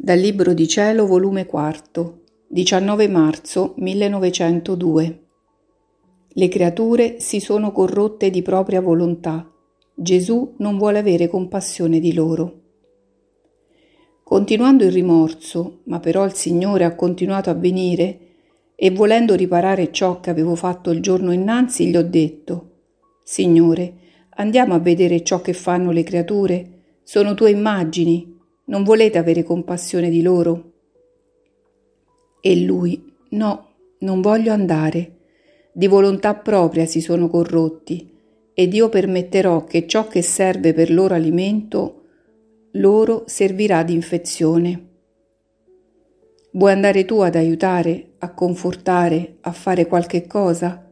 Dal Libro di Cielo, volume 4, 19 marzo 1902. Le creature si sono corrotte di propria volontà. Gesù non vuole avere compassione di loro. Continuando il rimorso, ma però il Signore ha continuato a venire, e volendo riparare ciò che avevo fatto il giorno innanzi, gli ho detto, Signore, andiamo a vedere ciò che fanno le creature, sono tue immagini, non volete avere compassione di loro? E lui, no, non voglio andare. Di volontà propria si sono corrotti, ed io permetterò che ciò che serve per loro alimento loro servirà di infezione. Vuoi andare tu ad aiutare, a confortare, a fare qualche cosa?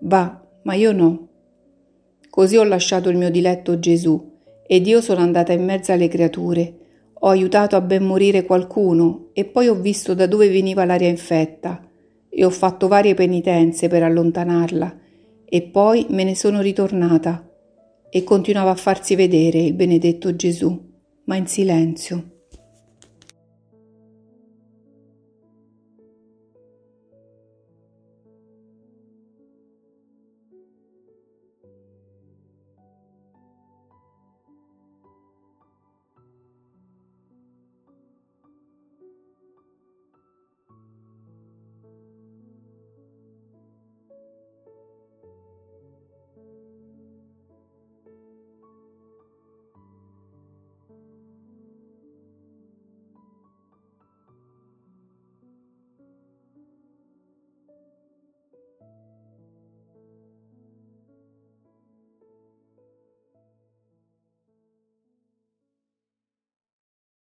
Va, ma io no. Così ho lasciato il mio diletto Gesù, ed io sono andata in mezzo alle creature, ho aiutato a ben morire qualcuno e poi ho visto da dove veniva l'aria infetta e ho fatto varie penitenze per allontanarla e poi me ne sono ritornata e continuava a farsi vedere il benedetto Gesù, ma in silenzio.